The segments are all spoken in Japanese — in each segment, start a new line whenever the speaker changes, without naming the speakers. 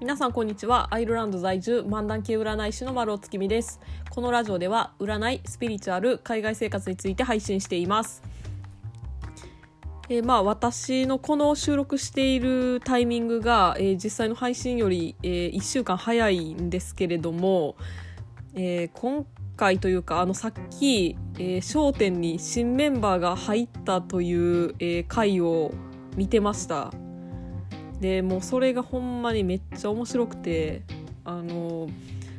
皆さんこんにちは。アイルランド在住漫談系占い師の丸尾月見です。このラジオでは占いスピリチュアル海外生活について配信しています。えー、まあ私のこの収録しているタイミングが、えー、実際の配信より、えー、1週間早いんですけれども、えー、今回というかあのさっき『えー、笑点』に新メンバーが入ったという、えー、回を見てました。でもうそれがほんまにめっちゃ面白くてあの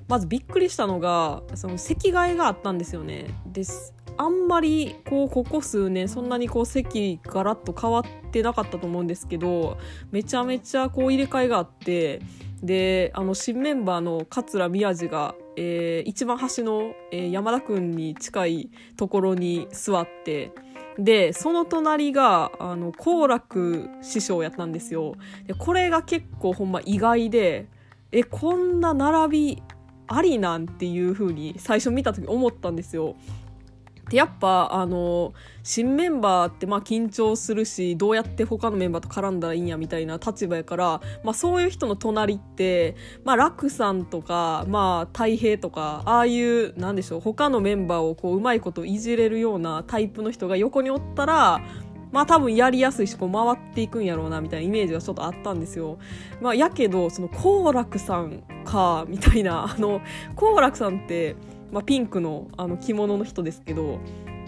まずびっくりしたのがその席替えがあったんですよね。ですあんまりこうここ数年そんなにこう席ガラッと変わってなかったと思うんですけどめちゃめちゃこう入れ替えがあってであの新メンバーの桂宮治が、えー、一番端の、えー、山田君に近いところに座ってでその隣があの好楽師匠やったんですよ。でこれが結構ほんま意外でえこんな並びありなんていう風に最初見た時思ったんですよ。でやっぱあの新メンバーってまあ緊張するしどうやって他のメンバーと絡んだらいいんやみたいな立場やから、まあ、そういう人の隣って、まあ、楽さんとか、まあ、太平とかああいうなんでしょう他のメンバーをこううまいこといじれるようなタイプの人が横におったらまあ多分やりやすいしこう回っていくんやろうなみたいなイメージがちょっとあったんですよ。まあ、やけどその好楽さんかみたいなあの好楽さんってまあ、ピンクのあの着物の人ですけど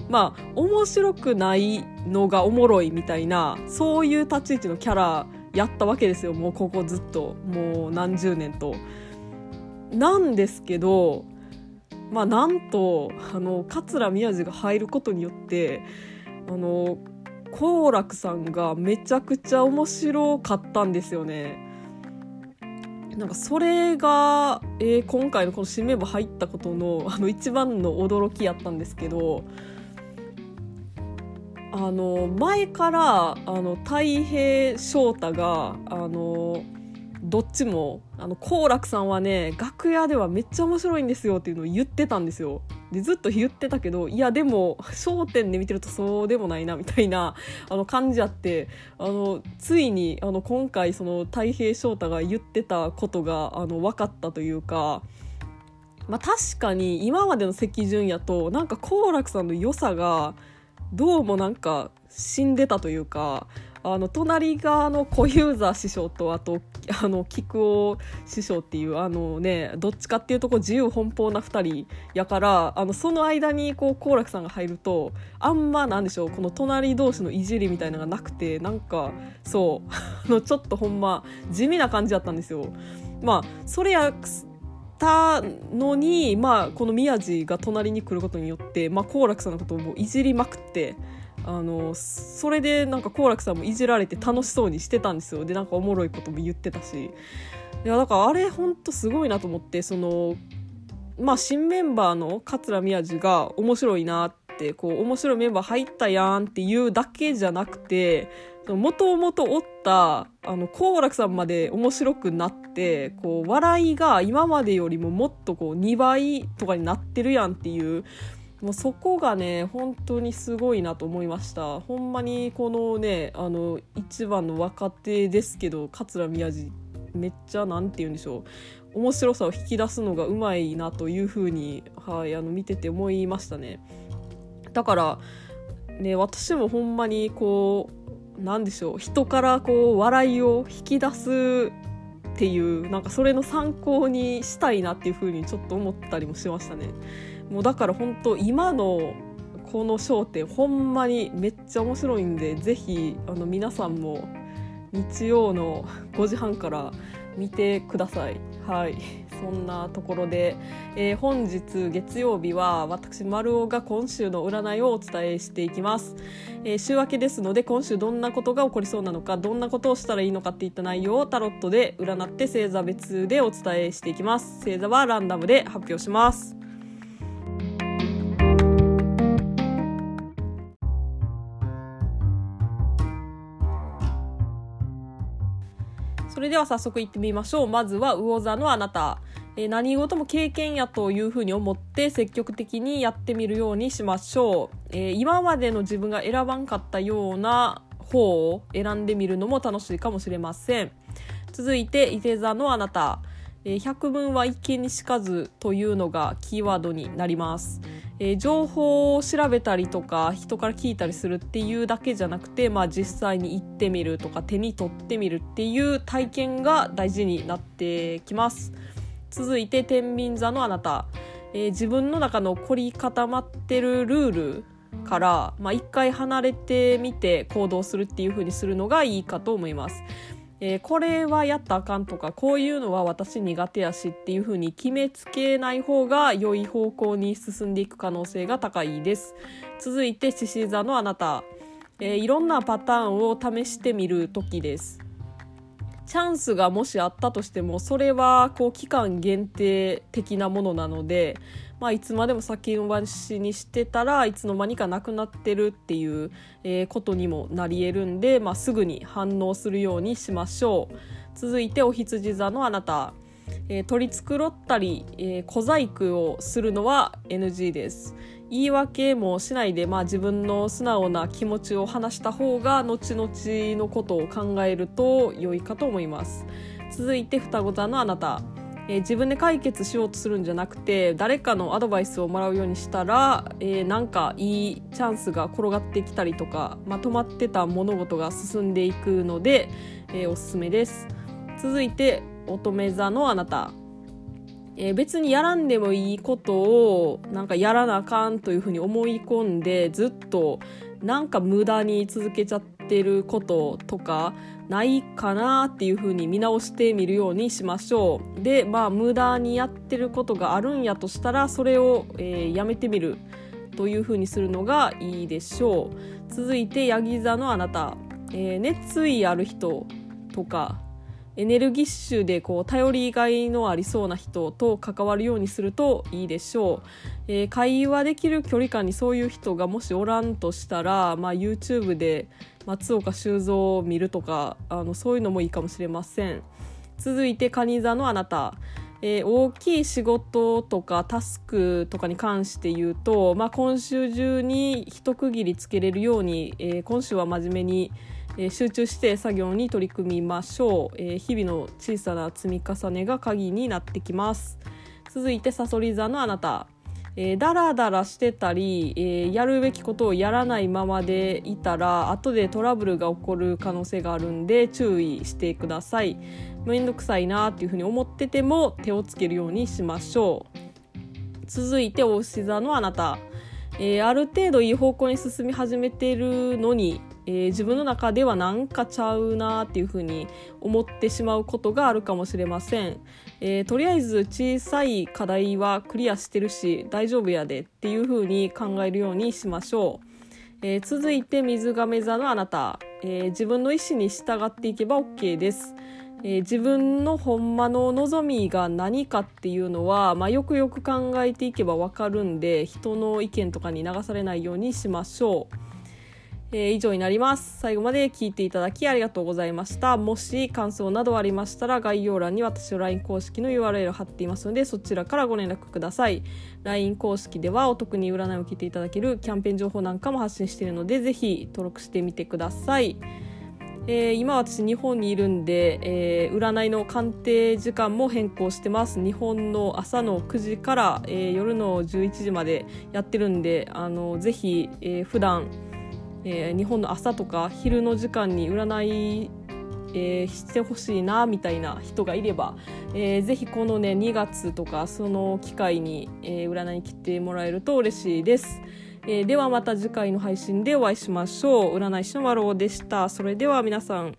まあ面白くないのがおもろいみたいなそういう立ち位置のキャラやったわけですよもうここずっともう何十年と。なんですけどまあなんとあの桂宮治が入ることによってあの好楽さんがめちゃくちゃ面白かったんですよね。なんかそれが、えー、今回のこの新メンバー入ったことの あの一番の驚きやったんですけどあの前からあの太平翔太があのどっちもあの好楽さんはね楽屋ではめっちゃ面白いんですよっていうのを言ってたんですよ。でずっと言ってたけどいやでも『笑点』で見てるとそうでもないなみたいなあの感じあってあのついにあの今回その太平翔太が言ってたことがあの分かったというか。まあ、確かに今までの席順やとなんか好楽さんの良さがどうもなんか死んでたというかあの隣側の小遊三師匠とあとあの菊尾師匠っていうあのねどっちかっていうとこう自由奔放な2人やからあのその間にこう好楽さんが入るとあんまなんでしょうこの隣同士のいじりみたいなのがなくてなんかそう のちょっとほんま地味な感じだったんですよ。まあそれやたのに、まあ、この宮治が隣に来ることによって、まあ、好楽さんのことをもういじりまくってあのそれでなんか好楽さんもいじられて楽しそうにしてたんですよ。でなんかおもろいことも言ってたし。いやだからあれほんとすごいなと思ってそのまあ新メンバーの桂宮治が面白いなってこう面白いメンバー入ったやんっていうだけじゃなくてもともとおったあの好楽さんまで面白くなってこう笑いが今までよりももっとこう2倍とかになってるやんっていうもうそこがね本当にすごいなと思いました。ほんまにこのねあの一番の若手ですけど桂宮治めっちゃ何て言うんでしょう。面白さを引き出すのがうまいなというふうに、はい、あの見てて思いましたね。だからね私もほんまにこうなんでしょう。人からこう笑いを引き出すっていうなんかそれの参考にしたいなっていうふうにちょっと思ったりもしましたね。もうだから本当今のこの『笑点』ほんまにめっちゃ面白いんでぜひあの皆さんも日曜の5時半から見てください。はい。そんなところで、えー、本日月曜日は私丸尾が今週の占いをお伝えしていきます、えー、週明けですので今週どんなことが起こりそうなのかどんなことをしたらいいのかっていった内容をタロットで占って星座別でお伝えしていきます。星座はランダムで発表します。れでは早速いってみましょう。まずは魚座のあなた、えー、何事も経験やというふうに思って積極的にやってみるようにしましょう、えー、今までの自分が選ばんかったような方を選んでみるのも楽しいかもしれません。続いて伊手座のあなた。百聞は一見にしかずというのがキーワードになります。えー、情報を調べたりとか人から聞いたりするっていうだけじゃなくて、まあ、実際に行ってみるとか手に取ってみるっていう体験が大事になってきます。続いて天秤座のあなた、えー、自分の中の凝り固まってるルールから、まあ、一回離れてみて行動するっていう風にするのがいいかと思います。えー、これはやったらあかんとかこういうのは私苦手やしっていう風に決めつけない方が良い方向に進んでいく可能性が高いです。続いて獅子座のあなた、えー、いろんなパターンを試してみる時です。チャンスがもしあったとしてもそれはこう期間限定的なものなのでまあ、いつまでも先延ばしにしてたらいつの間にかなくなってるっていう、え、ことにもなりえるんで、まあ、すぐに反応するようにしましょう。続いてお羊座のあなた、えー、取り繕ったり、えー、小細工をするのは NG です。言い訳もしないで、まあ、自分の素直な気持ちを話した方が後々のことを考えると良いかと思います。続いて双子座のあなた。えー、自分で解決しようとするんじゃなくて誰かのアドバイスをもらうようにしたら、えー、なんかいいチャンスが転がってきたりとかまとまってた物事が進んでいくので、えー、おすすめです。続いて乙女座のあなた。えー、別にやらんでもいいことをなんかやらなあかんというふうに思い込んでずっとなんか無駄に続けちゃってることとかないかなっていうふうに見直してみるようにしましょう。でまあ無駄にやってることがあるんやとしたらそれを、えー、やめてみるというふうにするのがいいでしょう。続いてヤギ座のあなた、えー、熱意ある人とかエネルギッシュでこう頼りがいのありそうな人と関わるようにするといいでしょう、えー、会話できる距離感にそういう人がもしおらんとしたら、まあ、YouTube で松岡修造を見るとかあのそういうのもいいかもしれません。続いて蟹座のあなた。えー、大きい仕事とかタスクとかに関して言うと、まあ、今週中に一区切りつけれるように、えー、今週は真面目に、えー、集中して作業に取り組みましょう、え日々の小さな積み重ねが鍵になってきます。続いてさそり座のあなた。えー、だらだらしてたり、えー、やるべきことをやらないままでいたら後でトラブルが起こる可能性があるんで注意してください。めんどくさいなっていうふうに思ってても手をつけるようにしましょう。続いてお牛座のあなた、えー、ある程度いい方向に進み始めているのにえー、自分の中ではなんかちゃうなっていうふうに思ってしまうことがあるかもしれません、えー、とりあえず小さい課題はクリアしてるし大丈夫やでっていうふうに考えるようにしましょう、えー、続いて水亀座のあなた、え自分の意思に従っていけば OK です。えー、自分のほんまの望みが何かっていうのは、まあ、よくよく考えていけば分かるんで人の意見とかに流されないようにしましょう。えー、以上になります。最後まで聞いていただきありがとうございました。もし感想などありましたら概要欄に私の LINE 公式の URL 貼っていますのでそちらからご連絡ください。LINE 公式ではお得に占いを聞いていただけるキャンペーン情報なんかも発信しているのでぜひ登録してみてください。えー、今私日本にいるんで、えー、占いの鑑定時間も変更してます日本の朝の9時から、えー、夜の11時までやってるんであのぜひ、えー、普段えー、日本の朝とか昼の時間に占い、えー、してほしいなみたいな人がいれば、えー、ぜひこのね2月とかその機会に、えー、占いに来てもらえると嬉しいです。えー、ではまた次回の配信でお会いしましょう。占い師の丸尾でした。それでは皆さん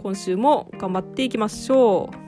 今週も頑張っていきましょう。